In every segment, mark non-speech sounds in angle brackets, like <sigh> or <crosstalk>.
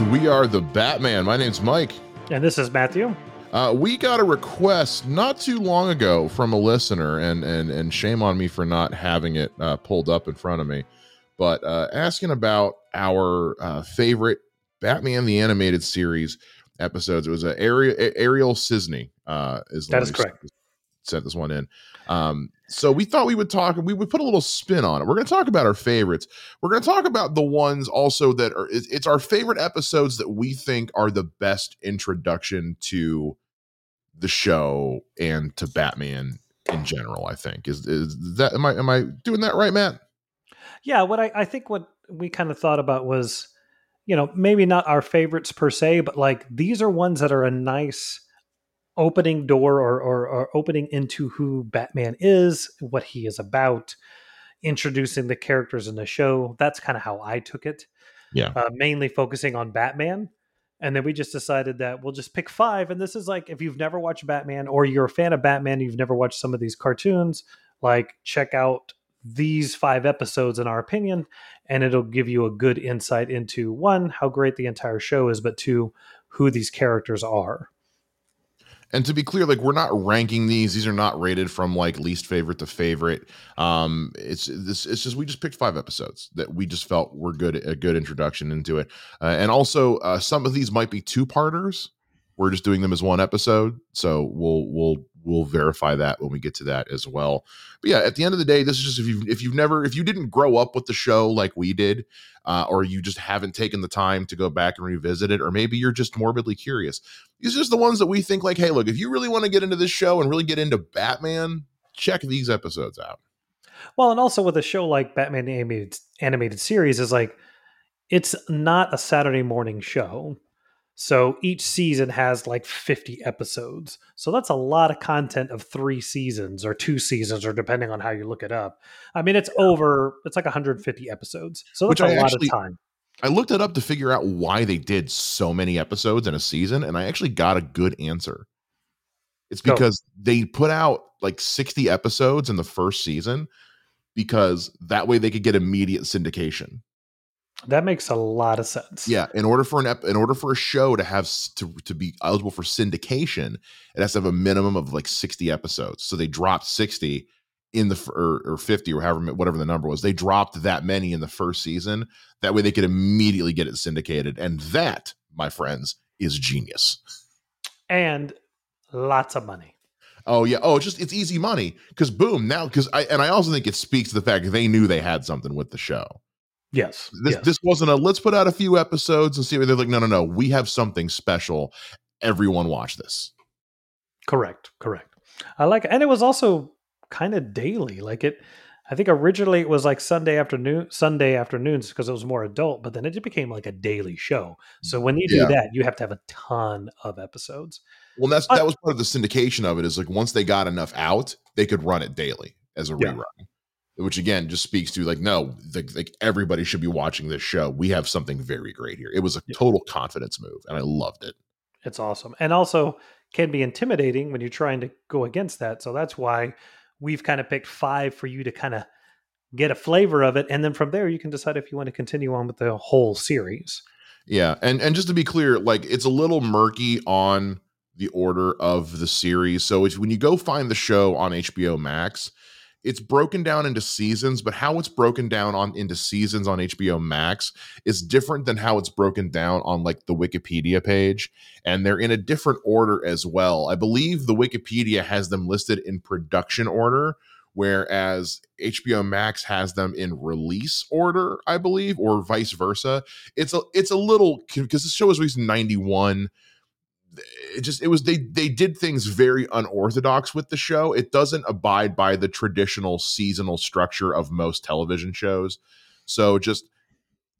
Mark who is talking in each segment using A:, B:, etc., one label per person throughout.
A: everybody. Welcome back to We Are the Batman. My name's Mike.
B: And this is Matthew.
A: Uh, we got a request not too long ago from a listener, and and and shame on me for not having it uh, pulled up in front of me, but uh, asking about our uh, favorite Batman the Animated Series episodes. It was a Ariel, Ariel Cisney. Uh, is
B: That is correct.
A: Sent this one in. Um, so we thought we would talk. We would put a little spin on it. We're going to talk about our favorites. We're going to talk about the ones also that are. It's, our favorite episodes that we think are the best introduction to the show and to Batman in general. I think is is that am I am I doing that right, Matt?
B: Yeah, what I, I think what we kind of thought about was, you know, maybe not our favorites per se, but like these are ones that are a nice opening door or, or, or opening into who Batman is, what he is about, introducing the characters in the show. That's kind of how I took it.
A: Yeah.
B: Uh, mainly focusing on Batman. And then we just decided that we'll just pick five. And this is like if you've never watched Batman or you're a fan of Batman, you've never watched some of these cartoons, like check out these five episodes in our opinion, and it'll give you a good insight into one, how great the entire show is, but two, who these characters are.
A: And to be clear, like we're not ranking these; these are not rated from like least favorite to favorite. Um, it's this. It's just we just picked five episodes that we just felt were good, a good introduction into it. Uh, and also, uh, some of these might be two parters. We're just doing them as one episode, so we'll we'll we'll verify that when we get to that as well. But yeah, at the end of the day, this is just if you if you've never if you didn't grow up with the show like we did, uh, or you just haven't taken the time to go back and revisit it, or maybe you're just morbidly curious. These are just the ones that we think like, hey, look, if you really want to get into this show and really get into Batman, check these episodes out.
B: Well, and also with a show like Batman animated animated series is like it's not a Saturday morning show. So each season has like 50 episodes. So that's a lot of content of 3 seasons or 2 seasons or depending on how you look it up. I mean it's over it's like 150 episodes. So that's
A: Which
B: a
A: I
B: lot
A: actually-
B: of time.
A: I looked it up to figure out why they did so many episodes in a season, and I actually got a good answer. It's
B: Go.
A: because they put out like 60 episodes in the first season because that way they could get immediate syndication.
B: That makes a lot of sense.
A: Yeah, in order for an ep- in order for a show to have to to be eligible for syndication, it has to have a minimum of like 60 episodes. So they dropped 60 in the or, or 50 or however whatever the number was. They dropped that many in the first season. That way they could immediately get it syndicated, and that, my friends, is genius.
B: And lots of money.
A: Oh yeah. Oh, it's just it's easy money because boom now because I and I also think it speaks to the fact they knew they had something with the show.
B: Yes.
A: This
B: yes.
A: this wasn't a let's put out a few episodes and see what they're like. No, no, no. We have something special. Everyone watch this.
B: Correct, correct. I like it. And it was also kind of daily. Like it I think originally it was like Sunday afternoon Sunday afternoons because it was more adult, but then it became like a daily show. So when you do
A: Yeah.
B: that, you have to have a ton of episodes.
A: Well, that's
B: I-
A: that was part of the syndication of it. Is like once they got enough out, they could run it daily as a
B: Yeah.
A: rerun. Which again just speaks to like no, the, like everybody should be watching this show. We have something very great here. It was a total confidence move, and I loved it.
B: It's awesome. And also can be intimidating when you're trying to go against that. So that's why we've kind of picked five for you to kind of get a flavor of it. And then from there you can decide if you want to continue on with the whole series.
A: Yeah, and and just to be clear, like it's a little murky on the order of the series. So if when you go find the show on HBO Max, it's broken down into seasons, but how it's broken down on into seasons on HBO Max is different than how it's broken down on like the Wikipedia page, and they're in a different order as well. I believe the Wikipedia has them listed in production order, whereas HBO Max has them in release order, I believe, or vice versa. It's a it's a little because the show was released in '91 it just it was they they did things very unorthodox with the show. It doesn't abide by the traditional seasonal structure of most television shows. So just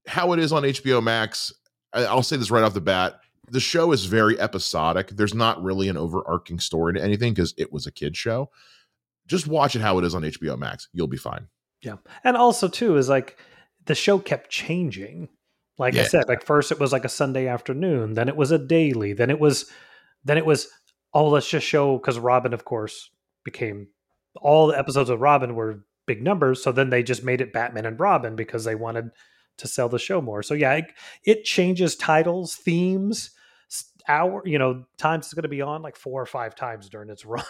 A: how it is on hbo max i'll say this right off the bat the show is very episodic. There's not really an overarching story to anything because it was a kid show. Just watch it how it is on hbo max. You'll be fine.
B: Yeah. And also too is like the show kept changing. Like I said, like first it was like a Sunday afternoon, then it was a daily, then it was then it was oh let's just show because Robin of course became all the episodes of Robin were big numbers, so then they just made it Batman and Robin because they wanted to sell the show more. So yeah, it, it changes titles, themes, hour, you know, times it's going to be on like four or five times during its <laughs> run.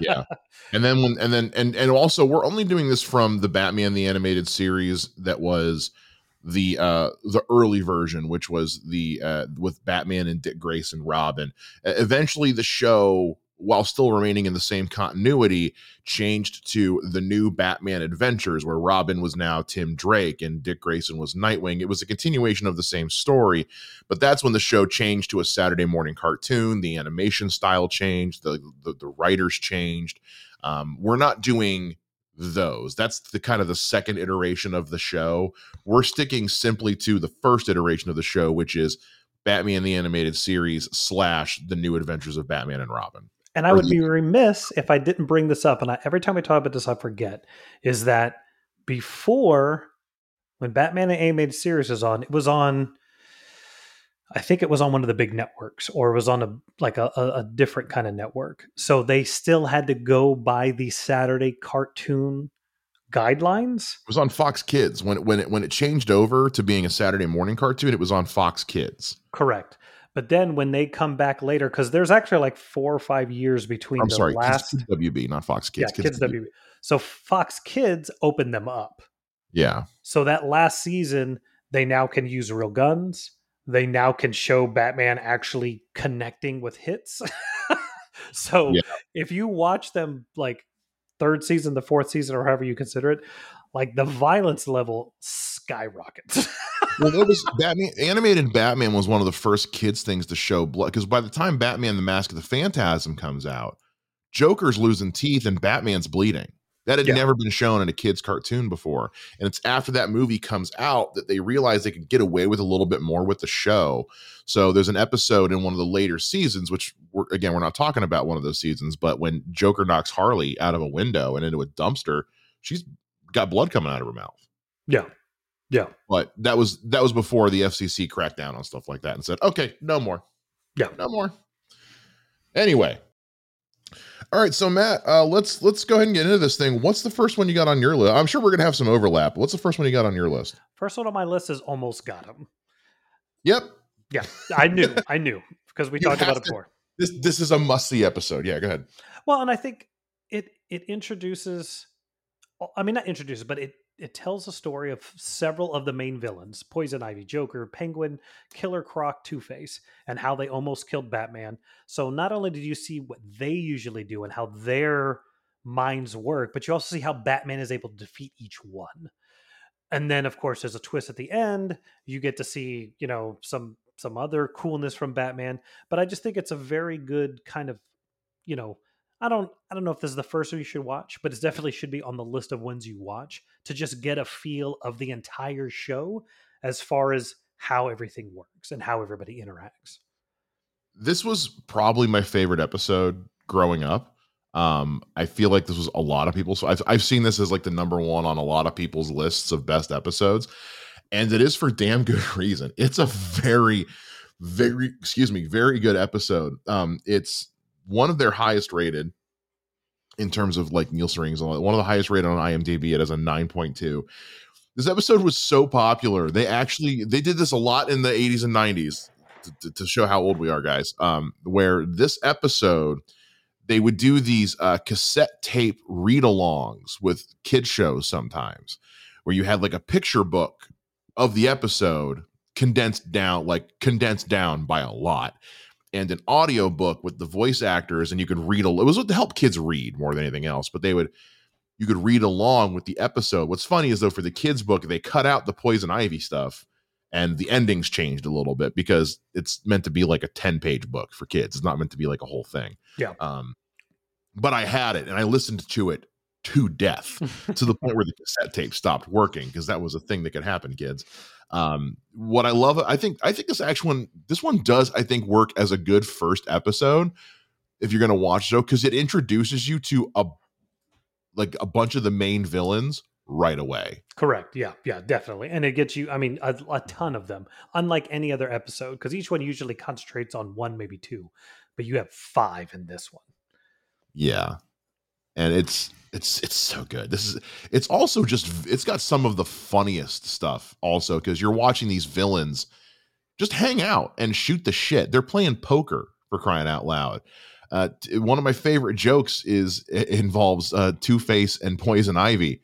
A: yeah. And then when and then and and also we're only doing this from the Batman the animated series that was the uh the early version which was the uh with Batman and Dick Grayson Robin. Eventually the show while still remaining in the same continuity, changed to the new Batman Adventures, where Robin was now Tim Drake and Dick Grayson was Nightwing. It was a continuation of the same story, but that's when the show changed to a Saturday morning cartoon. The animation style changed, the the, the writers changed. Um, we're not doing those. That's the kind of the second iteration of the show. We're sticking simply to the first iteration of the show, which is Batman the Animated Series slash the New Adventures of Batman and Robin
B: and I would be remiss if I didn't bring this up. And I, every time we talk about this, I forget. Is that before when Batman and Animated Series was on, it was on. I think it was on one of the big networks, or it was on a like a, a different kind of network. So they still had to go by the Saturday cartoon guidelines.
A: It was on Fox Kids when it, when it when it changed over to being a Saturday morning cartoon. It was on Fox Kids.
B: Correct. But then when they come back later, because there's actually like four or five years between
A: I'm
B: the
A: sorry,
B: last
A: Kids WB, not Fox Kids.
B: Yeah, Kids, Kids WB. WB. So Fox Kids opened them up.
A: Yeah.
B: So that last season, they now can use real guns. They now can show Batman actually connecting with hits. <laughs> so yeah. if you watch them like third season, the fourth season, or however you consider it, like the violence level skyrockets. <laughs>
A: well, it was Batman. Animated Batman was one of the first kids things to show blood because by the time Batman: The Mask of the Phantasm comes out, Joker's losing teeth and Batman's bleeding. That had yeah. never been shown in a kid's cartoon before. And it's after that movie comes out that they realize they could get away with a little bit more with the show. So there's an episode in one of the later seasons, which we're, again, we're not talking about one of those seasons, but when Joker knocks Harley out of a window and into a dumpster, she's got blood coming out of her mouth.
B: Yeah. Yeah.
A: But that was that was before the FCC cracked down on stuff like that and said, "Okay, no more."
B: Yeah.
A: No more. Anyway. All right, so Matt, uh, let's let's go ahead and get into this thing. What's the first one you got on your list? I'm sure we're gonna have some overlap. What's the first one you got on your list?
B: First one on my list is almost got him.
A: Yep.
B: Yeah, I knew, I knew because we <laughs> talked about it before.
A: This this is a must see episode. Yeah, go ahead.
B: Well, and I think it it introduces I mean, not introduces, but it it tells a story of several of the main villains: Poison Ivy, Joker, Penguin, Killer Croc, Two Face, and how they almost killed Batman. So not only did you see what they usually do and how their minds work, but you also see how Batman is able to defeat each one. And then, of course, there's a twist at the end. You get to see, you know, some some other coolness from Batman. But I just think it's a very good kind of, you know, I don't I don't know if this is the first one you should watch, but it definitely should be on the list of ones you watch to just get a feel of the entire show as far as how everything works and how everybody interacts.
A: This was probably my favorite episode growing up. Um, I feel like this was a lot of people. So I've I've seen this as like the number one on a lot of people's lists of best episodes, and it is for damn good <laughs> reason. It's a very, very excuse me, very good episode. Um, it's one of their highest rated in terms of like Nielsen rings, one of the highest rated on IMDb. It has a 9.2. This episode was so popular. They actually they did this a lot in the 80s and 90s to, to show how old we are, guys. Um, where this episode they would do these uh, cassette tape read-alongs with kid shows sometimes, where you had like a picture book of the episode condensed down, like condensed down by a lot and an audio book with the voice actors and you could read a it was to help kids read more than anything else but they would you could read along with the episode. What's funny is though for the kids book they cut out the poison ivy stuff and the endings changed a little bit because it's meant to be like a 10 page book for kids. It's not meant to be like a whole thing.
B: Yeah.
A: Um but i had it and i listened to it to death <laughs> to the point where the cassette tape stopped working because that was a thing that could happen kids um, what I love, I think, I think this actual one, this one does, I think, work as a good first episode if you're going to watch though, because it introduces you to a like a bunch of the main villains right away.
B: Correct. Yeah. Yeah. Definitely. And it gets you. I mean, a, a ton of them, unlike any other episode, because each one usually concentrates on one, maybe two, but you have five in this one.
A: Yeah. And it's it's it's so good. This is it's also just it's got some of the funniest stuff also because you're watching these villains just hang out and shoot the shit. They're playing poker for crying out loud. Uh, one of my favorite jokes is involves uh, Two Face and Poison Ivy,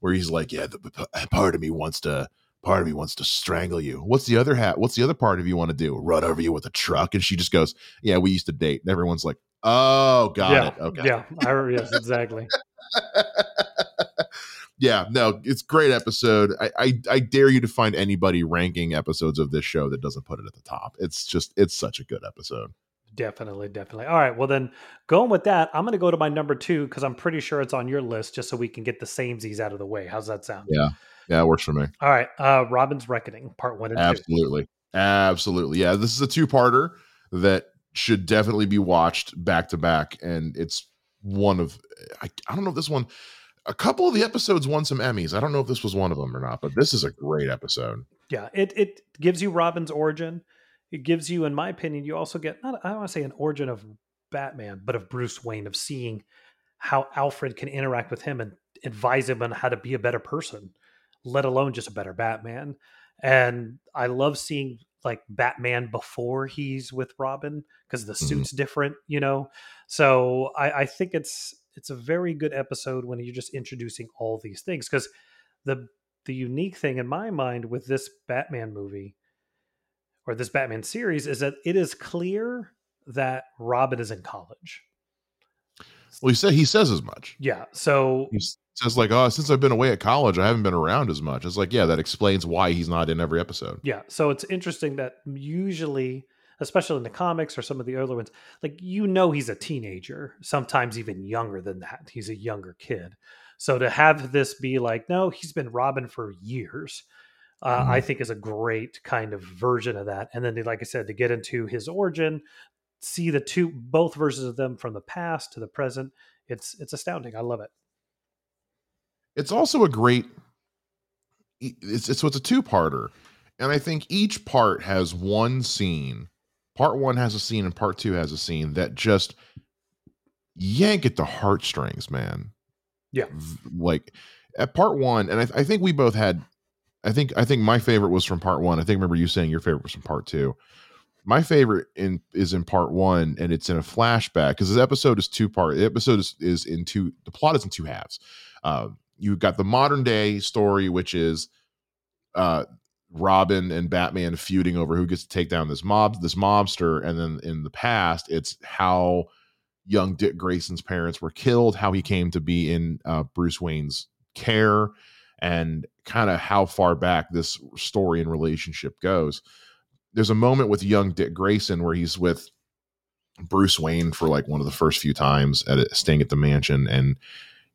A: where he's like, "Yeah, the, part of me wants to." Part of me wants to strangle you. What's the other hat? What's the other part of you want to do? Run over you with a truck? And she just goes, "Yeah, we used to date." And everyone's like, "Oh, got
B: yeah,
A: it. Okay,
B: yeah, I, yes, exactly." <laughs>
A: yeah, no, it's great episode. I, I, I dare you to find anybody ranking episodes of this show that doesn't put it at the top. It's just it's such a good episode.
B: Definitely, definitely. All right, well then, going with that, I'm going to go to my number two because I'm pretty sure it's on your list, just so we can get the samesies out of the way. How's that sound?
A: Yeah, yeah, it works for me.
B: All right, uh, Robin's Reckoning, part one and
A: Absolutely. two. Absolutely, yeah. This is a two-parter that should definitely be watched back to back, and it's one of I, I don't know if this one a couple of the episodes won some Emmys. I don't know if this was one of them or not, but this is a great episode.
B: Yeah, it it gives you Robin's origin. It gives you, in my opinion, you also get not I don't want to say an origin of Batman, but of Bruce Wayne, of seeing how Alfred can interact with him and advise him on how to be a better person, let alone just a better Batman. And I love seeing like Batman before he's with Robin because the mm-hmm. suit's mm-hmm. different, you know. So I, I think it's it's a very good episode when you're just introducing all these things because the the unique thing in my mind with this Batman movie or this Batman series is that it is clear that Robin is in college.
A: Well, he said he says as much.
B: Yeah. So
A: he says like, "Oh, since I've been away at college, I haven't been around as much." It's like, yeah, that explains why he's not in every episode.
B: Yeah. So it's interesting that usually especially in the comics or some of the earlier ones, like you know he's a teenager, sometimes even younger than that. He's a younger kid. So to have this be like, no, he's been Robin for years, uh, mm-hmm. I think is a great kind of version of that. And then, like I said, to get into his origin, see the two both versions of them from the past to the present, it's it's astounding. I love it.
A: It's also a great. It's it's, it's a two parter, and I think each part has one scene part one has a scene and part two has a scene that just yank at the heartstrings, man.
B: Yeah.
A: Like at part one, and I, I, think we both had I think I think my favorite was from part one. I think I remember you saying your favorite was from part two. My favorite in is in part one, and it's in a flashback because this episode is two part. The episode is, is in two. The plot is in two halves. Uh, you've got the modern day story, which is uh, Robin and Batman feuding over who gets to take down this mob, this mobster, and then in the past, it's how young Dick Grayson's parents were killed, how he came to be in uh, Bruce Wayne's care, and kind of how far back this story and relationship goes. There's a moment with young Dick Grayson where he's with Bruce Wayne for like one of the first few times at staying at the mansion, and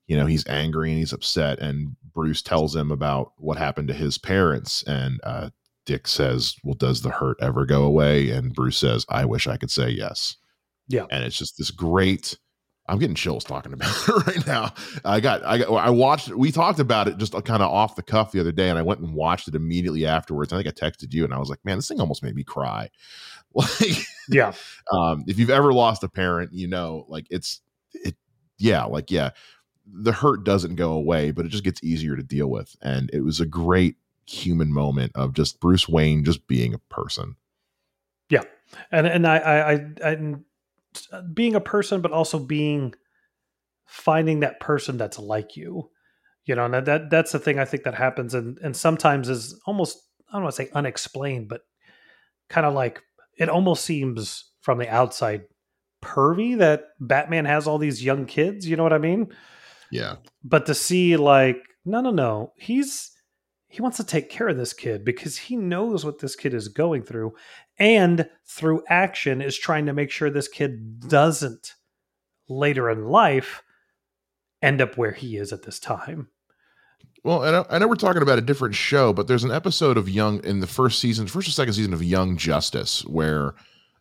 A: you know he's angry and he's upset and bruce tells him about what happened to his parents and uh, dick says well does the hurt ever go away? And bruce says i wish i could say yes.
B: Yeah.
A: And it's just this great i'm getting chills talking about <laughs> it right now. I got i got i watched we talked about it just kind of off the cuff the other day and i went and watched it immediately afterwards i think i texted you and i was like man this thing almost made me cry. <laughs> Like
B: yeah.
A: um if you've ever lost a parent you know like it's it yeah like yeah the hurt doesn't go away, but it just gets easier to deal with. And it was a great human moment of just Bruce Wayne just being a person.
B: Yeah, and and I I, I and uh, being a person, but also being finding that person that's like you. You know, and that that's the thing I think that happens, and and sometimes is almost I don't want to say unexplained, but kind of like it almost seems from the outside pervy that Batman has all these young kids. You know what I mean?
A: Yeah.
B: But to see like, no, no, no, he's he wants to take care of this kid because he knows what this kid is going through and through action is trying to make sure this kid doesn't later in life end up where he is at this time.
A: Well, I know, I know we're talking about a different show, but there's an episode of Young in the first season, first or second season of Young Justice, where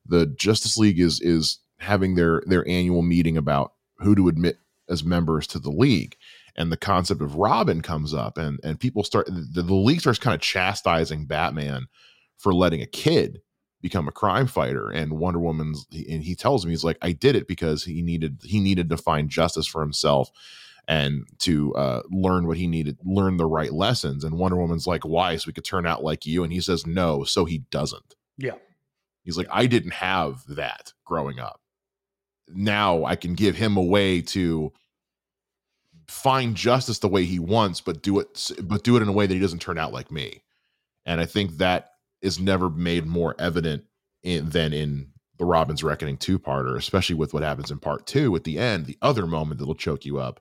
A: the Justice League is is having their their annual meeting about who to admit as members to the league and the concept of Robin comes up, and and people start the, the league starts kind of chastising Batman for letting a kid become a crime fighter and wonder woman's and he tells me he's like i did it because he needed he needed to find justice for himself and to uh, learn what he needed learn the right lessons. And wonder woman's like why so we could turn out like you? And he says no so he doesn't.
B: Yeah.
A: He's like i didn't have that growing up now i can give him a way to find justice the way he wants but do it but do it in a way that he doesn't turn out like me and i think that is never made more evident in, than in the Robin's Reckoning two parter, especially with what happens in part two at the end, the other moment that'll choke you up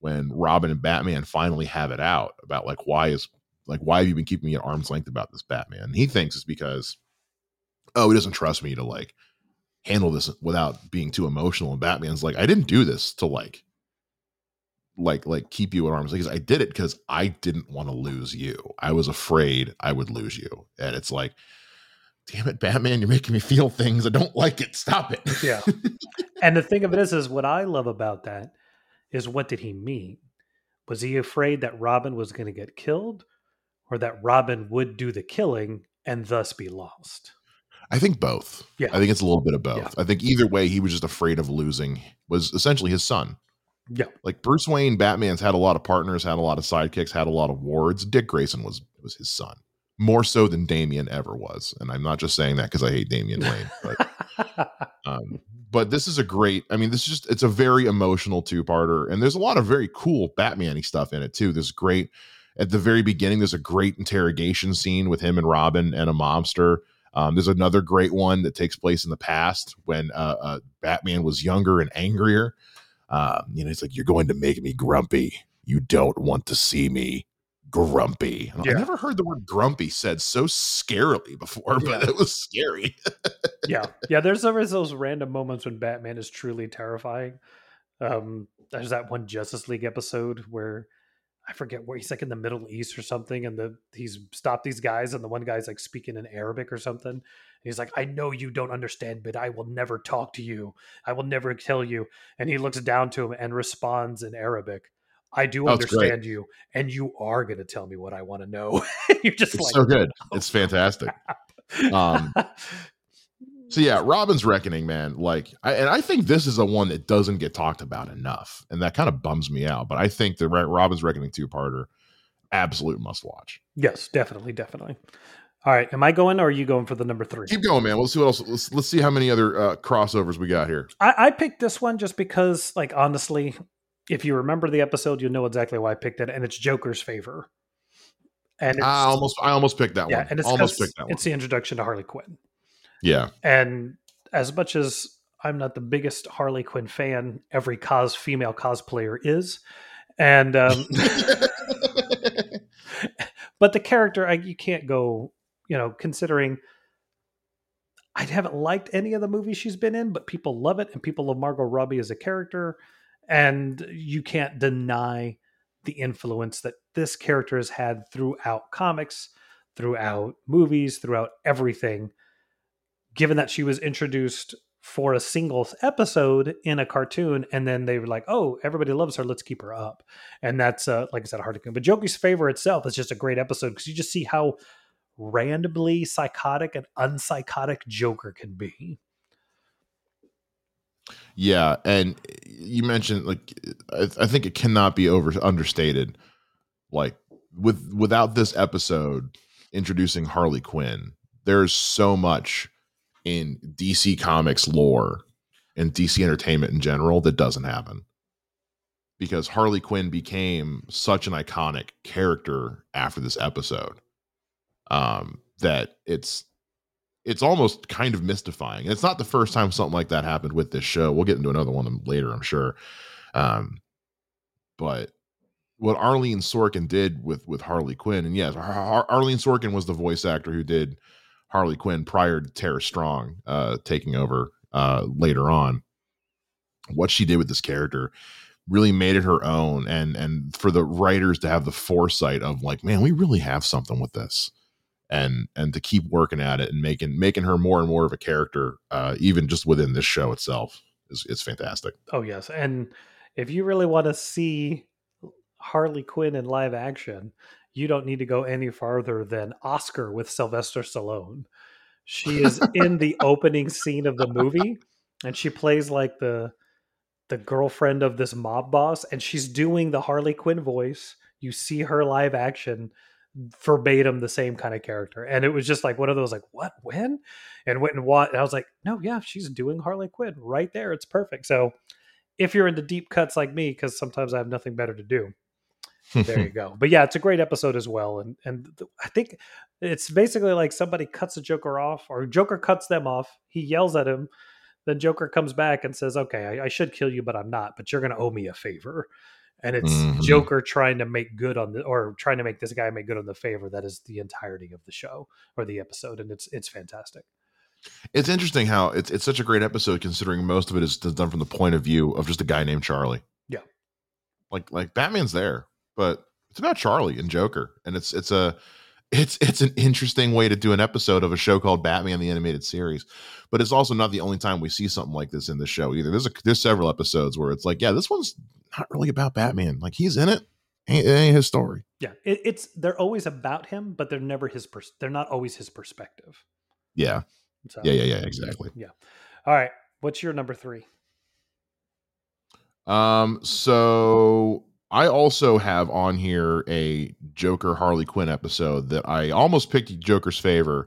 A: when Robin and Batman finally have it out about like why is like why have you been keeping me at arm's length about this Batman? And he thinks it's because oh he doesn't trust me to like handle this without being too emotional. And Batman's like I didn't do this to like like like keep you at arm's length. I did it because I didn't want to lose you. I was afraid I would lose you. And it's like, damn it, Batman, you're making me feel things. I don't like it. Stop it.
B: Yeah. <laughs> and the thing of it is, is what I love about that is what did he mean? Was he afraid that Robin was going to get killed, or that Robin would do the killing and thus be lost?
A: I think both. Yeah. I think it's a little bit of both. Yeah. I think either way, he was just afraid of losing was essentially his son.
B: Yeah.
A: Like Bruce Wayne, Batman's had a lot of partners, had a lot of sidekicks, had a lot of wards. Dick Grayson was was his son. More so than Damian ever was. And I'm not just saying that because I hate Damian Wayne. But <laughs> um, but this is a great, I mean, this is just it's a very emotional two-parter. And there's a lot of very cool Batman-y stuff in it too. There's great at the very beginning, there's a great interrogation scene with him and Robin and a mobster. Um, there's another great one that takes place in the past when uh, uh, Batman was younger and angrier. Um, you know, it's like you're going to make me grumpy. You don't want to see me grumpy. Yeah. I never heard the word grumpy said so scarily before, but yeah. it was scary.
B: yeah, yeah. There's always those random moments when Batman is truly terrifying. Um, there's that one Justice League episode where I forget where he's like in the Middle East or something, and the he's stopped these guys, and the one guy's like speaking in Arabic or something. he's like, "I know you don't understand, but I will never talk to you. I will never tell you." And he looks down to him and responds in Arabic. I do oh, understand you, and you are going to tell me what I want to know. <laughs> You're just
A: it's
B: like,
A: so good. Oh, it's fantastic. um, <laughs> so yeah, Robin's Reckoning, man. Like, I, and I think this is a one that doesn't get talked about enough, and that kind of bums me out. But I think the right Robin's Reckoning two parter, absolute must watch.
B: Yes, definitely, definitely. All right, am I going or are you going for the number three?
A: Keep going, man. Let's see what else. Let's let's see how many other uh, crossovers we got here.
B: I, I picked this one just because, like, honestly, if you remember the episode, you'll know exactly why I picked it, and it's Joker's favor.
A: And I almost I almost picked that yeah, one.
B: And it's
A: almost
B: picked that one. It's the introduction to Harley Quinn.
A: Yeah.
B: And as much as I'm not the biggest Harley Quinn fan, every cos female cosplayer is. And um <laughs> but the character I, you can't go, you know, considering I haven't liked any of the movies she's been in, but people love it and people love Margot Robbie as a character and you can't deny the influence that this character has had throughout comics, throughout movies, throughout everything given that she was introduced for a single episode in a cartoon and then they were like oh everybody loves her let's keep her up. And that's uh, like i said hard to come but joker's favor itself is just a great episode because you just see how randomly psychotic and unpsychotic joker can be.
A: Yeah and you mentioned like I, I think it cannot be over understated like with without this episode introducing harley quinn there's so much in DC Comics lore and DC Entertainment in general that doesn't happen. Because Harley Quinn became such an iconic character after this episode um, that it's it's almost kind of mystifying. And it's not the first time something like that happened with this show. We'll get into another one later, I'm sure. Um, but what Arleen Sorkin did with with Harley Quinn, and yes, Ar- Arleen Sorkin was the voice actor who did Harley Quinn prior to Tara Strong uh, taking over uh, later on. What she did with this character really made it her own, and and for the writers to have the foresight of like, man, we really have something with this, and and to keep working at it and making making her more and more of a character, uh, even just within this show itself, is it's fantastic.
B: Oh yes, and if you really want to see Harley Quinn in live action, you don't need to go any farther than Oscar with Sylvester Stallone She <laughs> is in the opening scene of the movie, and she plays like the the girlfriend of this mob boss, and she's doing the Harley Quinn voice. You see her live action verbatim the same kind of character. And it was just like one of those like, what, when? And went and what? And I was like, no, yeah, she's doing Harley Quinn right there. It's perfect. So if you're into deep cuts like me, because sometimes I have nothing better to do, there you <laughs> go. But yeah, it's a great episode as well. And and I think it's basically like somebody cuts a Joker off, or Joker cuts them off. He yells at him. Then Joker comes back and says, "Okay, I, I should kill you, but I'm not. But you're going to owe me a favor." and it's mm-hmm. Joker trying to make good on the or trying to make this guy make good on the favor that is the entirety of the show or the episode, and it's it's fantastic.
A: It's interesting how it's it's such a great episode considering most of it is done from the point of view of just a guy named Charlie.
B: Yeah,
A: like like Batman's there, but it's about Charlie and Joker, and it's it's a it's it's an interesting way to do an episode of a show called Batman the Animated Series. But it's also not the only time we see something like this in the show either. There's a, there's several episodes where it's like, yeah, this one's not really about Batman. Like he's in it, ain't, it ain't his story.
B: Yeah, it, it's they're always about him, but they're never his. Pers- they're not always his perspective.
A: Yeah. So, yeah, yeah, yeah, exactly.
B: Yeah. All right. What's your number three?
A: Um. So I also have on here a Joker Harley Quinn episode that I almost picked Joker's favor.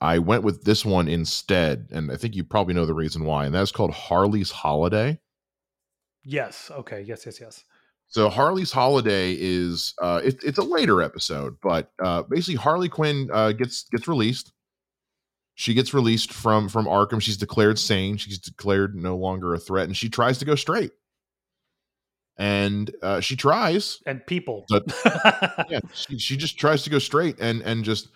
A: I went with this one instead, and I think you probably know the reason why, and that's called Harley's Holiday.
B: Yes. Okay. Yes. Yes. Yes.
A: So Harley's Holiday is uh, it, it's a later episode, but uh, basically Harley Quinn uh, gets gets released. She gets released from from Arkham. She's declared sane. She's declared no longer a threat, and she tries to go straight and uh, she tries
B: and people.
A: but <laughs> yeah she, she just tries to go straight and and just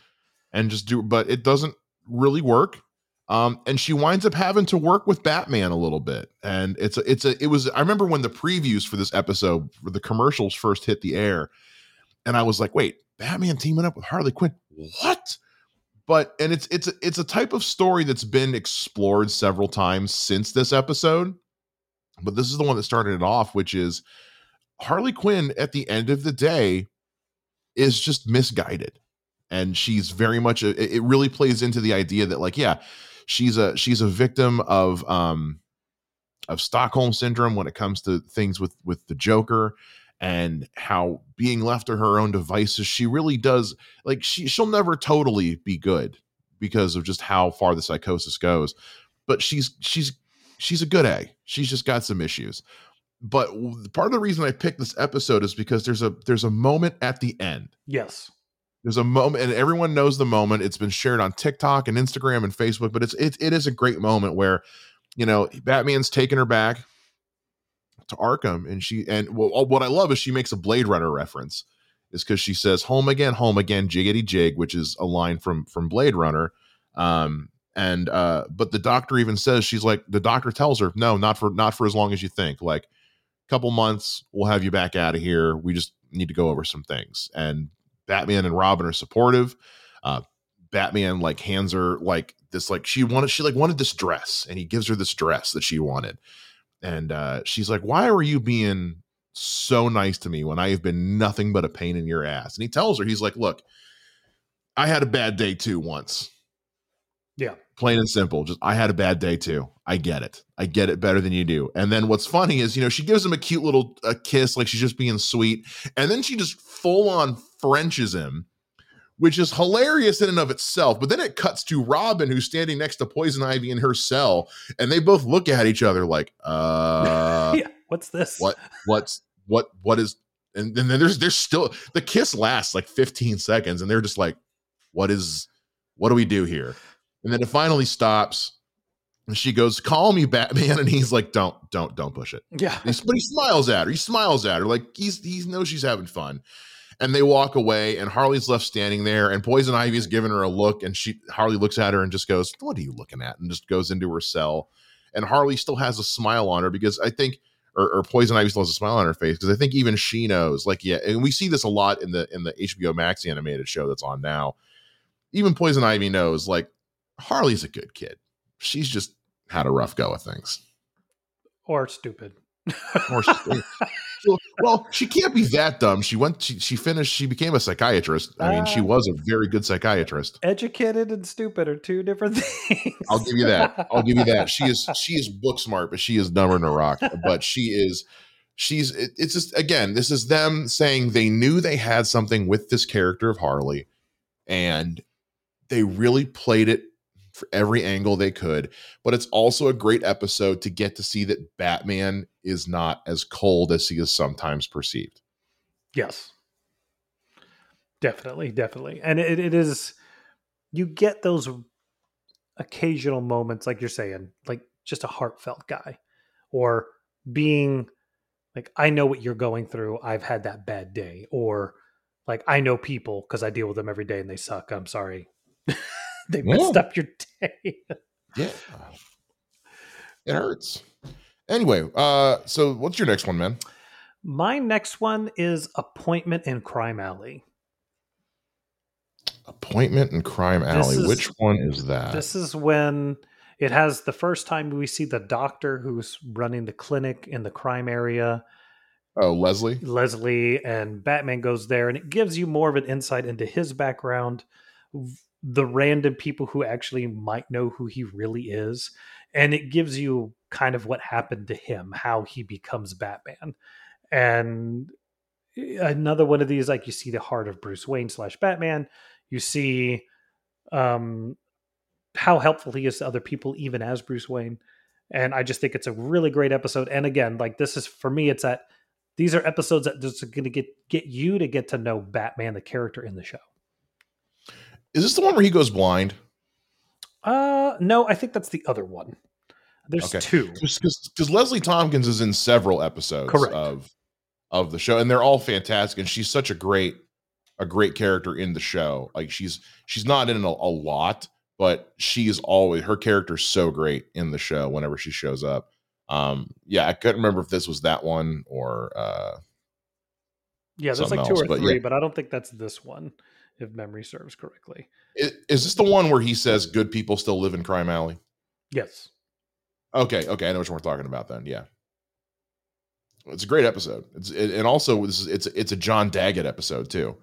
A: and just do but it doesn't really work. Um and she winds up having to work with batman a little bit. And it's a it's a it was i remember when the previews for this episode for the commercials first hit the air and i was like wait batman teaming up with harley quinn? What? But and it's it's a, it's a type of story that's been explored several times since this episode but this is the one that started it off, which is Harley Quinn at the end of the day is just misguided. And she's very much a, it really plays into the idea that like, yeah, she's a she's a victim of um of Stockholm syndrome when it comes to things with with the Joker and how being left to her own devices, she really does like she she'll never totally be good because of just how far the psychosis goes. But she's she's she's a good A. She's just got some issues. But part of the reason I picked this episode is because there's a there's a moment at the end.
B: Yes.
A: There's a moment, and everyone knows the moment. It's been shared on TikTok and Instagram and Facebook, but it's it, it is a great moment where, you know, Batman's taking her back to Arkham, and she and well, what I love is she makes a Blade Runner reference, is because she says "home again, home again, jiggity jig," which is a line from from Blade Runner. Um, and uh but the doctor even says she's like the doctor tells her no not for not for as long as you think. Like a couple months we'll have you back out of here. We just need to go over some things. And batman and robin are supportive. Uh batman like hands her like this like she wanted she like wanted this dress and he gives her this dress that she wanted. And uh she's like why are you being so nice to me when i have been nothing but a pain in your ass? And he tells her he's like look i had a bad day too once.
B: Yeah.
A: Plain and simple. Just I had a bad day too. I get it. I get it better than you do. And then what's funny is, you know, she gives him a cute little a kiss, like she's just being sweet. And then she just full on Frenches him, which is hilarious in and of itself. But then it cuts to Robin, who's standing next to Poison Ivy in her cell, and they both look at each other like, <laughs> uh
B: yeah, what's this?
A: What what's what what is and, and then there's there's still the kiss lasts like 15 seconds, and they're just like, what is what do we do here? And then it finally stops. And she goes, "Call me Batman," <laughs> and he's like, "Don't, don't, don't push it."
B: Yeah,
A: but he smiles at her. He smiles at her like he's he knows she's having fun. And they walk away, and Harley's left standing there, and Poison Ivy's giving her a look, and she Harley looks at her and just goes, "What are you looking at?" and just goes into her cell. And Harley still has a smile on her because I think, or, or Poison Ivy still has a smile on her face because I think even she knows, like, yeah, and we see this a lot in the in the HBO Max animated show that's on now. Even Poison Ivy knows, like, Harley's a good kid. She's just had a rough go of things.
B: Or stupid.
A: or So, <laughs> well, she can't be that dumb. She went. She, she finished. She became a psychiatrist. I mean, she
B: Uh,
A: was a very good psychiatrist.
B: Educated and stupid are two different <laughs> things.
A: I'll give you that. I'll give you that. <laughs> She is she is book smart, but she is dumber than a rock. But she is she's it, it's just again, this is them saying they knew they had something with this character of Harley, and they really played it for every angle they could. But it's also a great episode to get to see that Batman is not as cold as he is sometimes perceived.
B: Yes. Definitely, definitely. And it, it is you get those occasional moments like you're saying, like just a heartfelt guy or being like I know what you're going through. I've had that bad day or like I know people because I deal with them every day and they suck. I'm sorry. <laughs> <laughs> they messed
A: Yeah.
B: up your day. <laughs>
A: Yeah. It hurts. Anyway, uh, so what's your next one, man?
B: My next one is Appointment in Crime Alley.
A: Appointment in Crime Alley.
B: is-
A: Which one is that?
B: This is when it has the first time we see the doctor who's running the clinic in the crime area.
A: oh, Leslie.
B: Leslie and Batman goes there, and it gives you more of an insight into his background, the random people who actually might know who he really is, and it gives you kind of what happened to him, how he becomes Batman, and another one of these, like you see the heart of Bruce Wayne slash Batman, you see um, how helpful he is to other people, even as Bruce Wayne. And I just think it's a really great episode. And again, like this is for me, it's that these are episodes that just going to get get you to get to know Batman, the character in the show.
A: Is this the one where he goes blind?
B: Uh, no, I think that's the other one. There's
A: Okay.
B: two.
A: Because Leslie Tompkins is in several episodes
B: Correct.
A: of of the show, and they're all fantastic. And she's such a great a great character in the show. Like she's she's not in a, a lot, but she's always her character's so great in the show whenever she shows up. Um, yeah, I couldn't remember if this was that one or uh
B: Yeah, there's like two
A: else,
B: or
A: but
B: three,
A: yeah.
B: but I don't think that's this one, if memory serves correctly.
A: i- is this the one where he says good people still live in Crime Alley?
B: Yes.
A: Okay, okay, I know what we're talking about then. Yeah, it's a great episode. It's it, and also this is it's it's a John Daggett episode too,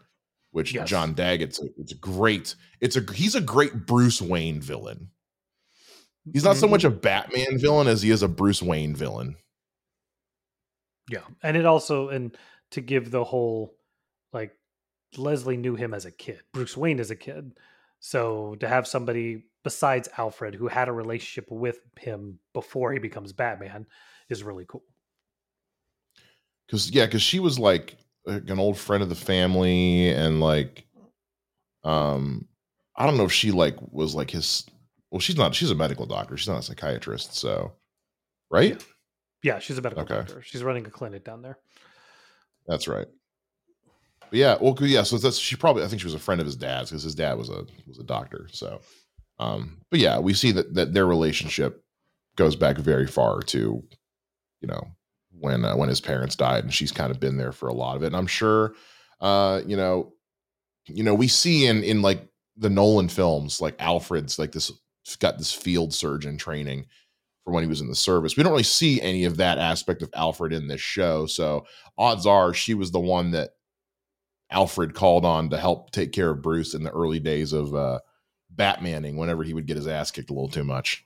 A: which
B: Yes.
A: John Daggett's a, it's a great it's a he's a great Bruce Wayne villain. He's not so
B: Mhm.
A: much a Batman villain as he is a Bruce Wayne villain.
B: Yeah, and it also and to give the whole like Leslie knew him as a kid, Bruce Wayne as a kid, so to have somebody besides Alfred who had a relationship with him before he becomes Batman is really cool.
A: Because yeah, because she was like, like an old friend of the family, and like, um, I don't know if she like was like his. Well, she's not. She's a medical doctor. She's not a psychiatrist. So, right?
B: Yeah, she's a medical
A: Okay.
B: doctor. She's running a clinic down there.
A: That's right. Yeah, Well, yeah. So that's she probably. I think she was a friend of his dad's because his dad was a was a doctor. So, um, but yeah, we see that that their relationship goes back very far to, you know, when uh, when his parents died, and she's kind of been there for a lot of it. And I'm sure, uh, you know, you know, we see in in like the Nolan films, like Alfred's like this got this field surgeon training for when he was in the service. We don't really see any of that aspect of Alfred in this show. So odds are she was the one that Alfred called on to help take care of Bruce in the early days of uh Batmaning whenever he would get his ass kicked a little too much.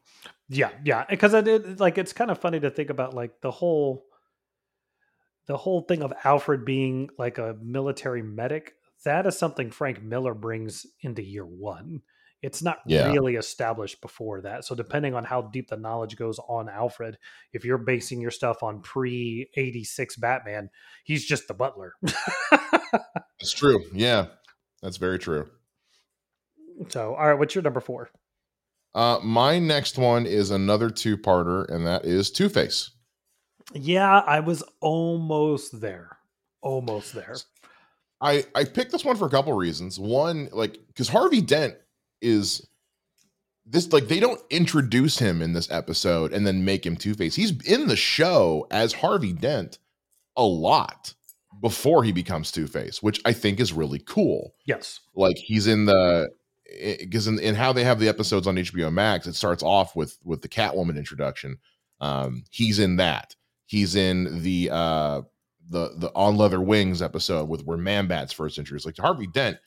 B: Yeah, yeah, because I did like it's kind of funny to think about like the whole the whole thing of Alfred being like a military medic. That is something Frank Miller brings into year one. It's not
A: Yeah.
B: really established before that. So depending on how deep the knowledge goes on Alfred, if you're basing your stuff on pre eighty six Batman, he's just the butler. <laughs>
A: It's true. Yeah. That's very true.
B: so all right, what's your number four?
A: Uh my next one is another two-parter and that is Two-Face.
B: Yeah, I was almost there. Almost there.
A: I I picked this one for a couple reasons. One, like because Harvey Dent is this like they don't introduce him in this episode and then make him Two Face. He's in the show as Harvey Dent a lot before he becomes Two Face, which I think is really cool.
B: Yes.
A: Like he's in the because in, in how they have the episodes on HBO Max, it starts off with with the Catwoman introduction. Um, he's in that. He's in the uh the the on leather wings episode with where Man Bat's first introduced. Like Harvey Dent,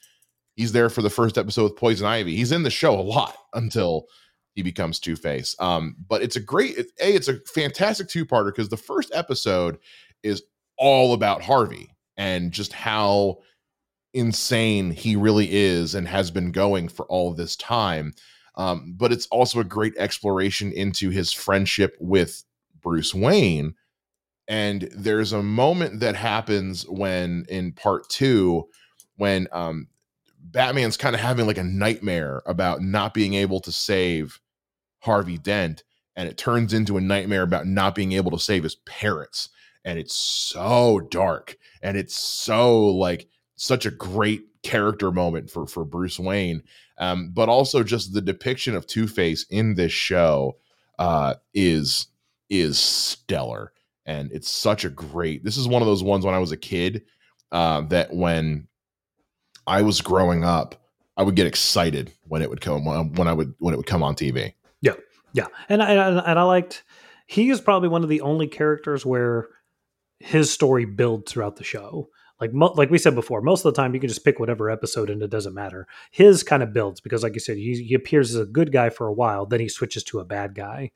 A: he's there for the first episode with Poison Ivy. He's in the show a lot <laughs> until he becomes Two Face. Um, but it's a great it, a. It's a fantastic two parter because the first episode is all about Harvey and just how insane he really is and has been going for all this time. Um, but it's also a great exploration into his friendship with Bruce Wayne. And there's a moment that happens when in part two, when um, Batman's kind of having like a nightmare about not being able to save Harvey Dent, and it turns into a nightmare about not being able to save his parents. And it's so dark and it's so like such a great character moment for for Bruce Wayne. Um, but also just the depiction of Two Face in this show uh, is is stellar, and it's such a great. This is one of those ones when I was a kid uh, that when I was growing up, I would get excited when it would come when I would when it would come on TV.
B: Yeah, yeah, and I, and I liked. He is probably one of the only characters where his story builds throughout the show. Like mo- like we said before, most of the time you can just pick whatever episode and it doesn't matter. His kind of builds because, like you said, he, he appears as a good guy for a while, then he switches to a bad guy.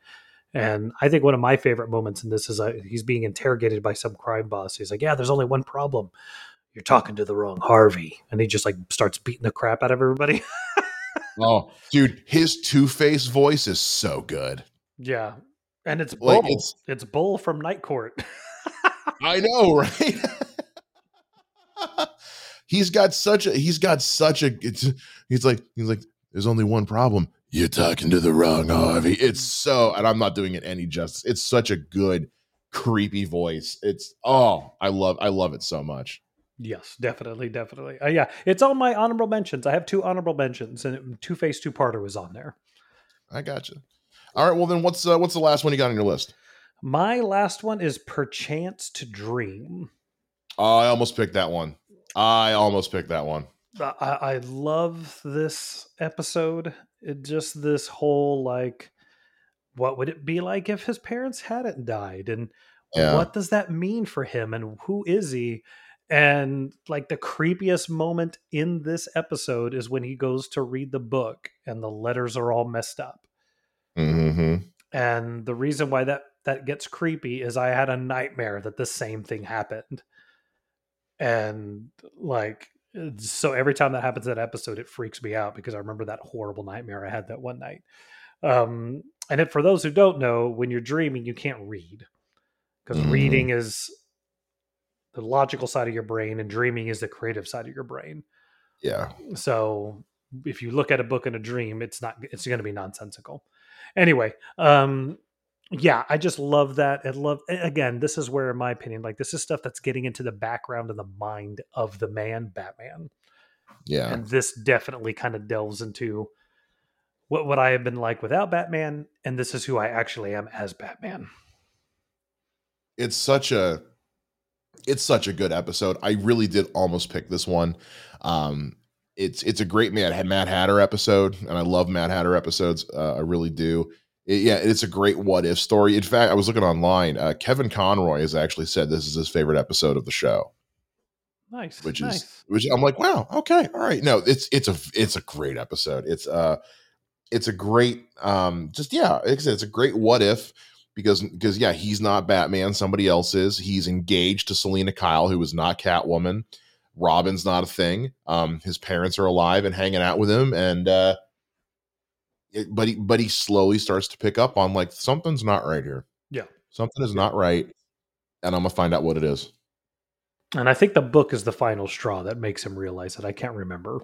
B: And I think one of my favorite moments in this is uh, he's being interrogated by some crime boss. He's like, "Yeah, there's only one problem. You're talking to the wrong Harvey," and he just like starts beating the crap out of everybody. <laughs>
A: oh, dude, his Two Face voice is so good.
B: Yeah, and it's Bull. Like it's, it's Bull from Night Court. <laughs>
A: I know, <laughs> right? he's got such a he's got such a it's he's like he's like there's only one problem. You're talking to the wrong harvey. It's so and i'm not doing it any justice. It's such a good creepy voice. It's oh i love i love it so much.
B: Yes definitely definitely. Uh, yeah it's on my honorable mentions. I have two honorable mentions and two face two parter was on there.
A: I got you all right well then what's uh, what's the last one you got on your list
B: my last one is perchance to dream
A: oh, i almost picked that one I almost picked that one.
B: I, I love this episode. It just this whole like, what would it be like if his parents hadn't died, and yeah. what does that mean for him, and who is he? And like the creepiest moment in this episode is when he goes to read the book and the letters are all messed up.
A: Mm-hmm.
B: And the reason why that that gets creepy is I had a nightmare that the same thing happened. And like so every time that happens in that episode it freaks me out because i remember that horrible nightmare i had that one night. Um and it, for those who don't know when you're dreaming you can't read because mm. reading is the logical side of your brain and dreaming is the creative side of your brain.
A: Yeah.
B: So if you look at a book in a dream it's not it's going to be nonsensical. Anyway um yeah, I just love that. And love again, this is where, in my opinion, like this is stuff that's getting into the background and the mind of the man, Batman.
A: Yeah.
B: And this definitely kind of delves into what what I have been like without Batman, and this is who I actually am as Batman.
A: It's such a it's such a good episode. I really did almost pick this one. Um it's it's a great Mad Mad Hatter episode, and I love Mad Hatter episodes. Uh, I really do it, yeah, it's a great what if story. In fact, I was looking online. Uh, Kevin Conroy has actually said this is his favorite episode of the show.
B: Nice,
A: which
B: nice.
A: is which I'm like, wow, okay, all right. No, it's it's a it's a great episode. It's uh it's a great um just yeah, like I said, it's a great what if because because yeah, he's not Batman, somebody else is. He's engaged to Selina Kyle, who is not Catwoman. Robin's not a thing. Um, his parents are alive and hanging out with him, and uh it, but he but he slowly starts to pick up on like something's not right here.
B: Yeah,
A: something is not right, and I'm gonna find out what it is.
B: And I think the book is the final straw that makes him realize it. I can't remember,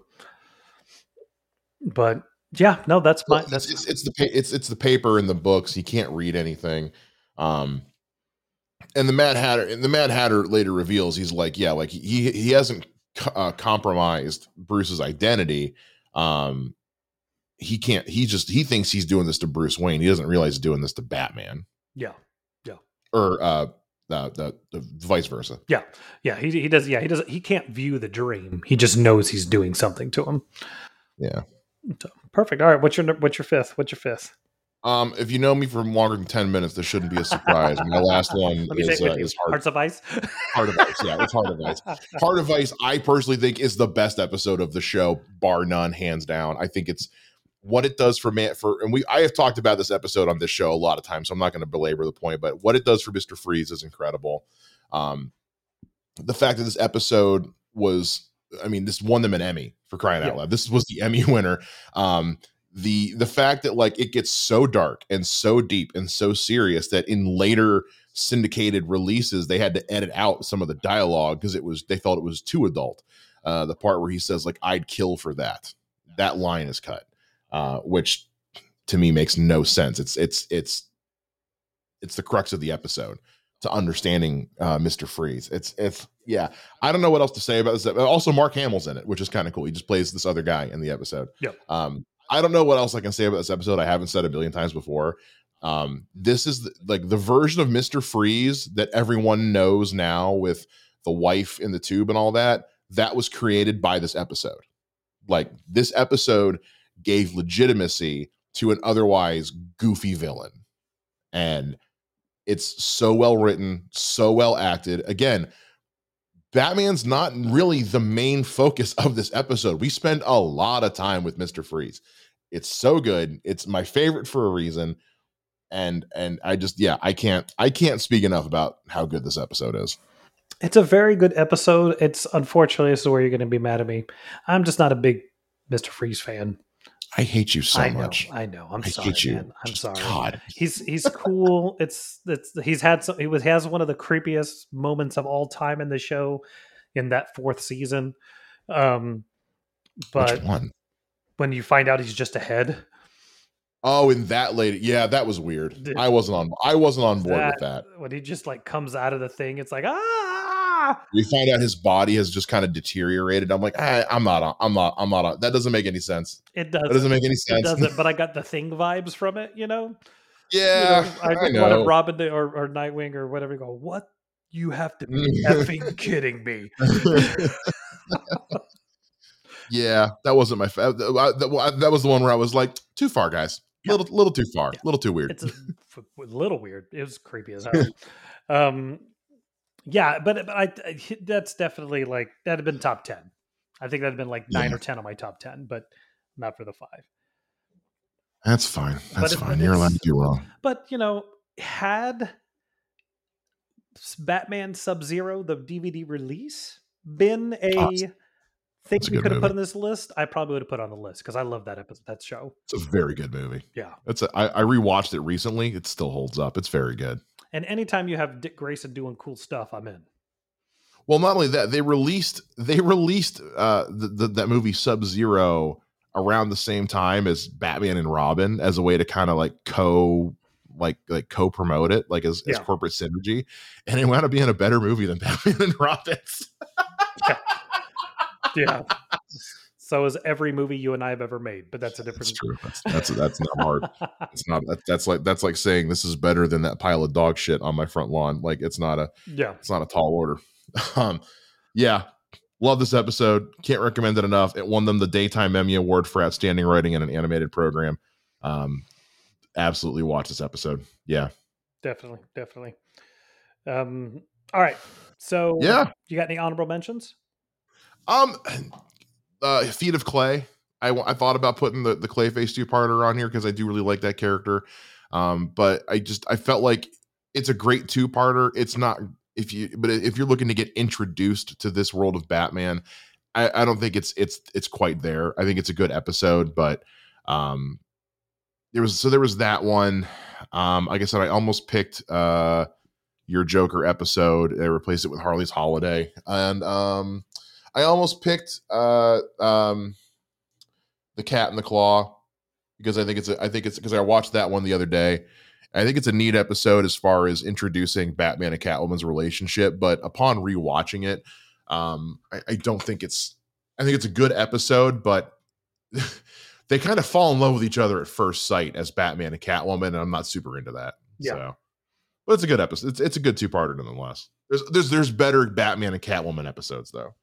B: but yeah, no, that's my that's
A: it's, it's, the it's it's the paper and the books. He can't read anything. Um, and the Mad Hatter and the Mad Hatter later reveals he's like, yeah, like he he hasn't uh, compromised Bruce's identity. Um, he can't he just he thinks he's doing this to Bruce Wayne. He doesn't realize he's doing this to Batman.
B: Yeah. Yeah.
A: Or uh the, the, the vice versa.
B: Yeah. Yeah, he he does yeah, he doesn't he can't view the dream. He just knows he's doing something to him.
A: Yeah.
B: So, perfect. All right, what's your what's your fifth? What's your fifth?
A: Um, if you know me for longer than ten minutes, this shouldn't be a surprise. My last <laughs> one
B: Let me say
A: is, uh, is Heart,
B: Hearts of Ice.
A: Heart of Ice. Yeah, it's Heart of Ice. Heart of Ice, I personally think is the best episode of the show, bar none, hands down. I think it's what it does for man for and we I have talked about this episode on this show a lot of times, so I'm not going to belabor the point, but what it does for Mr. Freeze is incredible. Um the fact that this episode was I mean, this won them an Emmy for crying out loud. This was the Emmy <laughs> winner. Um the the fact that like it gets so dark and so deep and so serious that in later syndicated releases they had to edit out some of the dialogue because it was they felt it was too adult uh the part where he says like i'd kill for that that line is cut uh which to me makes no sense. It's it's it's it's the crux of the episode to understanding uh mr freeze. It's it's yeah. I don't know what else to say about this. Also mark hamill's in it which is kind of cool. He just plays this other guy in the episode.
B: Yep.
A: um i don't know what else i can say about this episode. I haven't said a billion times before. Um this is the, like the version of mr freeze that everyone knows now with the wife in the tube and all that that was created by this episode. Like this episode gave legitimacy to an otherwise goofy villain and it's so well written so well acted again batman's not really the main focus of this episode we spend a lot of time with mr freeze it's so good it's my favorite for a reason and and i just yeah i can't i can't speak enough about how good this episode is
B: It's a very good episode. It's unfortunately this is where you're going to be mad at me. I'm just not a big Mr. Freeze fan.
A: I hate you so
B: I know.
A: much
B: I know. I'm
A: I
B: sorry,
A: hate you.
B: man. I'm
A: Just-
B: sorry.
A: god
B: He's he's cool. it's it's he's had some. He was has one of the creepiest moments of all time in the show, in that fourth season. Um, but
A: which one
B: when you find out he's just a head,
A: Oh, in that lady, yeah, that was weird. I wasn't on. I wasn't on board with that.
B: when he just like comes out of the thing, it's like ah. <laughs>
A: We find out his body has just kind of deteriorated. I'm like, ah, I'm not. I'm not. I'm not. That doesn't make any sense.
B: It doesn't.
A: That
B: does.
A: doesn't make any
B: It
A: sense.
B: doesn't. But I <laughs> got the thing vibes from it. You know. You
A: yeah,
B: know, I
A: I, know.
B: wanted Robin or, or Nightwing or whatever go. What you have to be effing <laughs> kidding me?
A: yeah, that wasn't my. Fa- that, that- that was the one where I was like, too far, guys.
B: Yeah.
A: Little, little too far.
B: Yeah.
A: Little too weird.
B: It's a, little weird. It was creepy as hell. um, yeah, but, but I, I that's definitely like that'd have been top ten. I think that'd been like nine
A: Yeah.
B: or ten on my top ten, but not for the five.
A: That's fine. That's
B: it-
A: fine. You're allowed to do wrong.
B: But you know, had Batman Sub Zero the DVD release been a
A: Oh,
B: thing
A: that's
B: we could have put on this list, I probably would have put on the list because I love that episode, that show.
A: It's a very good movie.
B: Yeah.
A: It's. A, I, I rewatched it recently. It still holds up. It's very good.
B: And anytime you have Dick Grayson doing cool stuff, I'm in.
A: Well, not only that, they released they released uh the, the, that movie Sub Zero around the same time as Batman and Robin as a way to kind of like co like like co promote it like as, as corporate synergy, and it wound up being a better movie than <laughs> Batman and Robin's. <laughs>
B: Yeah. So is every movie you and I have ever made, but that's a
A: That's
B: different.
A: true. That's that's that's not hard. It's not that, that's like that's like saying this is better than that pile of dog shit on my front lawn. Like it's not a
B: yeah.
A: it's not a tall order. <laughs> um, yeah, love this episode. Can't recommend it enough. It won them the Daytime Emmy Award for outstanding writing in an animated program. Um, absolutely watch this episode. Yeah,
B: Definitely. Definitely. Um, all right. So
A: yeah.
B: you got any honorable mentions?
A: Um, uh, Feet of Clay. I, I thought about putting the the Clayface two parter on here because I do really like that character. Um, but I just I felt like it's a great two parter. It's not if you but if you're looking to get introduced to this world of Batman, I, I don't think it's it's it's quite there. I think it's a good episode, but um, there was so there was that one. Um, like I said, I almost picked uh your Joker episode. I replaced it with Harley's Holiday, and um, I almost picked uh um the Cat and the Claw because I think it's a, I think it's because I watched that one the other day. I think it's a neat episode as far as introducing Batman and Catwoman's relationship, but upon rewatching it, um, I, I don't think it's. I think it's a good episode, but <laughs> they kind of fall in love with each other at first sight as Batman and Catwoman, and I'm not super into that.
B: Yeah.
A: So, but it's a good episode. It's, it's a good two parter nonetheless. There's there's there's better Batman and Catwoman episodes though.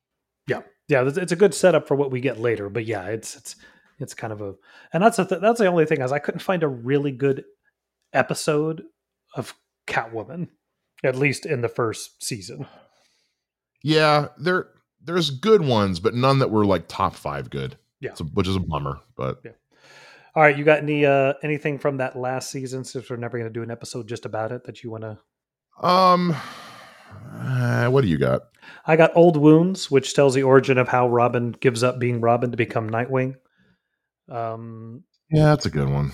B: Yeah, Yeah, it's, it's a good setup for what we get later. But yeah, it's it's it's kind of a, and that's the th- that's the only thing is I couldn't find a really good episode of Catwoman, at least in the first season.
A: Yeah, there there's good ones, but none that were like top five good.
B: Yeah.
A: So, which is a bummer. But
B: Yeah. All right, you got any uh anything from that last season? Since we're never going to do an episode just about it, that you want to?
A: um, uh, what do you got?
B: I got Old Wounds, which tells the origin of how Robin gives up being Robin to become Nightwing. Um,
A: Yeah, that's a good one.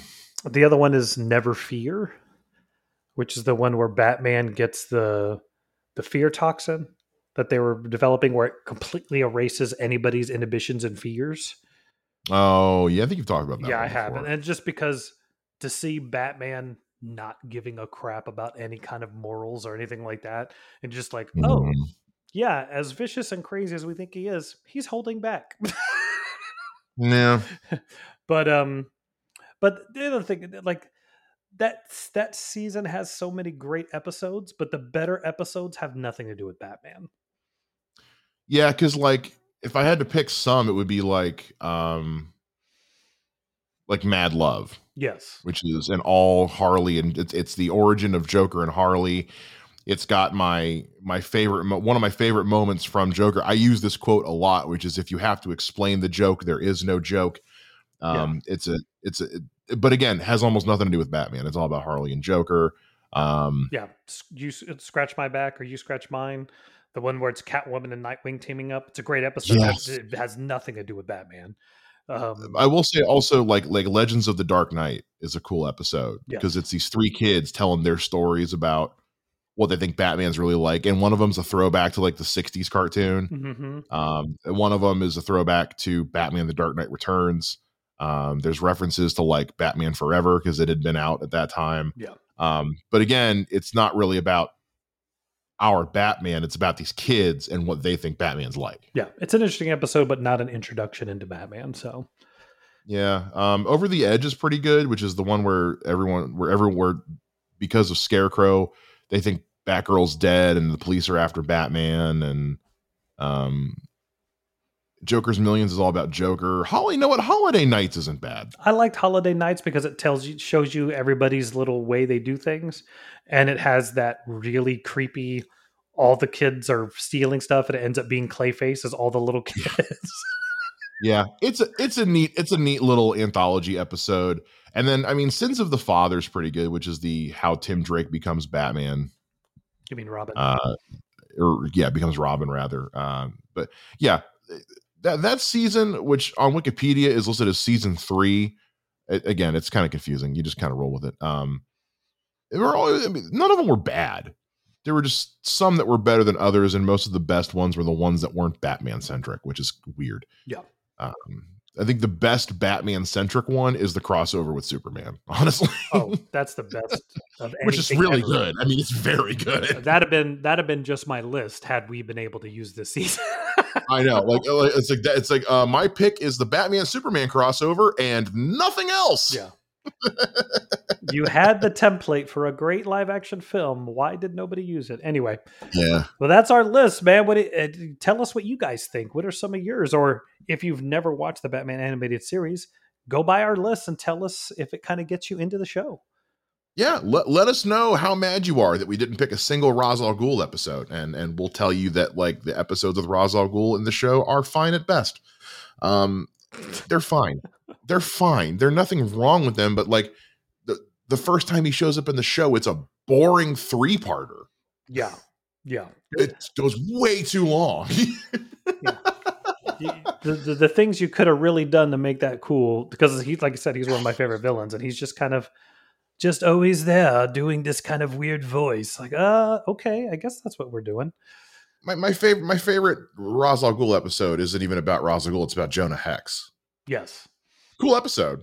B: the other one is Never Fear, which is the one where Batman gets the the fear toxin that they were developing, where it completely erases anybody's inhibitions and fears.
A: Oh, yeah, I think you've talked about that.
B: yeah, I have, and just because to see Batman not giving a crap about any kind of morals or anything like that, and just like, oh
A: Mhm.
B: yeah, as vicious and crazy as we think he is, he's holding back.
A: yeah, <laughs>
B: but um but the other thing like that that season has so many great episodes but the better episodes have nothing to do with batman
A: yeah, because like if I had to pick some, it would be like um, like Mad Love.
B: yes
A: which is an all Harley, and it's it's the origin of Joker and Harley. It's got my my favorite one of my favorite moments from Joker. I use this quote a lot, which is if you have to explain the joke, there is no joke. Um, It's a it's a, it- but again, has almost nothing to do with Batman. It's all about Harley and Joker. Um,
B: yeah you scratch my back or you scratch mine the one where it's catwoman and nightwing teaming up it's a great episode
A: Yes.
B: it has nothing to do with batman um
A: I will say also like like Legends of the Dark Knight is a cool episode
B: Yeah.
A: because it's these three kids telling their stories about what they think Batman's really like, and one of them's a throwback to like the '60s cartoon.
B: mhm.
A: Um, and one of them is a throwback to Batman: The Dark Knight Returns. Um, there's references to like Batman Forever because it had been out at that time.
B: Yeah.
A: Um, but again, it's not really about our Batman. It's about these kids and what they think Batman's like.
B: yeah it's an interesting episode but not an introduction into batman so
A: Yeah. Um, Over the Edge is pretty good, which is the one where everyone, where everyone, because of Scarecrow, they think Batgirl's dead and the police are after Batman. And um, Joker's Millions is all about Joker. Holly, you know what? Holiday Knights isn't bad.
B: I liked Holiday Knights because it tells you shows you everybody's little way they do things, and it has that really creepy. All the kids are stealing stuff, and it ends up being Clayface as all the little kids. <laughs>
A: Yeah, it's a it's a neat it's a neat little anthology episode. And then I mean, Sins of the Father's pretty good, which is the how Tim Drake becomes Batman.
B: you mean Robin?
A: uh or yeah becomes robin rather um but yeah that that season which on wikipedia is listed as season three a- again it's kind of confusing. You just kind of roll with it. Um all, I mean, none of them were bad. There were just some that were better than others and most of the best ones were the ones that weren't batman centric which is weird.
B: Yeah.
A: um i think the best batman centric one is the crossover with superman <laughs> honestly
B: oh, that's the best of <laughs>
A: which is really
B: ever.
A: good i mean it's very good
B: That'd have been that'd have been just my list had we been able to use this season.
A: I know, <laughs> like like, it's like that. It's like uh, my pick is the Batman Superman crossover and nothing else.
B: Yeah. <laughs> you had the template for a great live action film. Why did nobody use it? Anyway,
A: yeah.
B: Well, that's our list, man. What? do- Uh, tell us what you guys think. What are some of yours? Or if you've never watched the Batman animated series, go by our list and tell us if it kind of gets you into the show.
A: Yeah, let, let us know how mad you are that we didn't pick a single Ra's al Ghul episode, and and we'll tell you that like the episodes with Ra's al Ghul in the show are fine at best. Um, they're fine. They're fine. There's nothing wrong with them, but like the the first time he shows up in the show, it's a boring three parter.
B: Yeah, yeah.
A: It goes way too long. <laughs>
B: You- the, the, the things you could have really done to make that cool, because he's like I said, he's one of my favorite villains, and he's just kind of just always there doing this kind of weird voice. Like, uh, okay, I guess that's what we're doing.
A: my my favorite my favorite Ra's al Ghul episode isn't even about Ra's al Ghul. It's about Jonah Hex.
B: Yes.
A: Cool episode.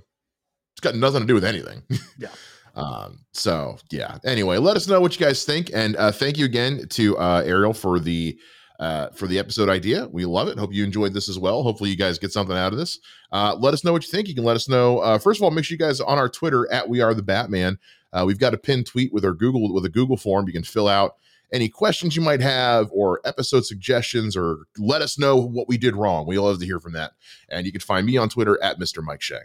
A: It's got nothing to do with anything. <laughs>
B: Yeah.
A: Um, so yeah. Anyway, let us know what you guys think, and uh, thank you again to uh, Ariel for the uh, for the episode idea. We love it. Hope you enjoyed this as well. Hopefully, you guys get something out of this. Uh, let us know what you think. You can let us know. Uh, first of all, make sure you guys on our Twitter at We Are the Batman. Uh, we've got a pinned tweet with our Google with a Google form you can fill out any questions you might have or episode suggestions or let us know what we did wrong. We love to hear from that. And you can find me on Twitter at Mr. Mike Shea.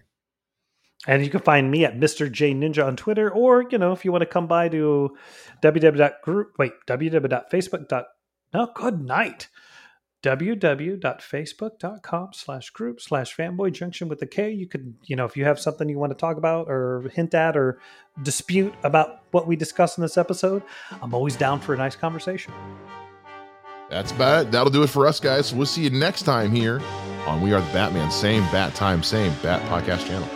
B: And you can find me at Mr. J Ninja on Twitter, or you know, if you want to come by to www.group wait www.facebook. No, good night www.facebook.com slash group slash fanboy junction with a K. You could, you know, if you have something you want to talk about or hint at or dispute about what we discussed in this episode, I'm always down for a nice conversation.
A: That's about it. That'll do it for us, guys. We'll see you next time here on We Are the Batman. Same bat time, same bat podcast channel.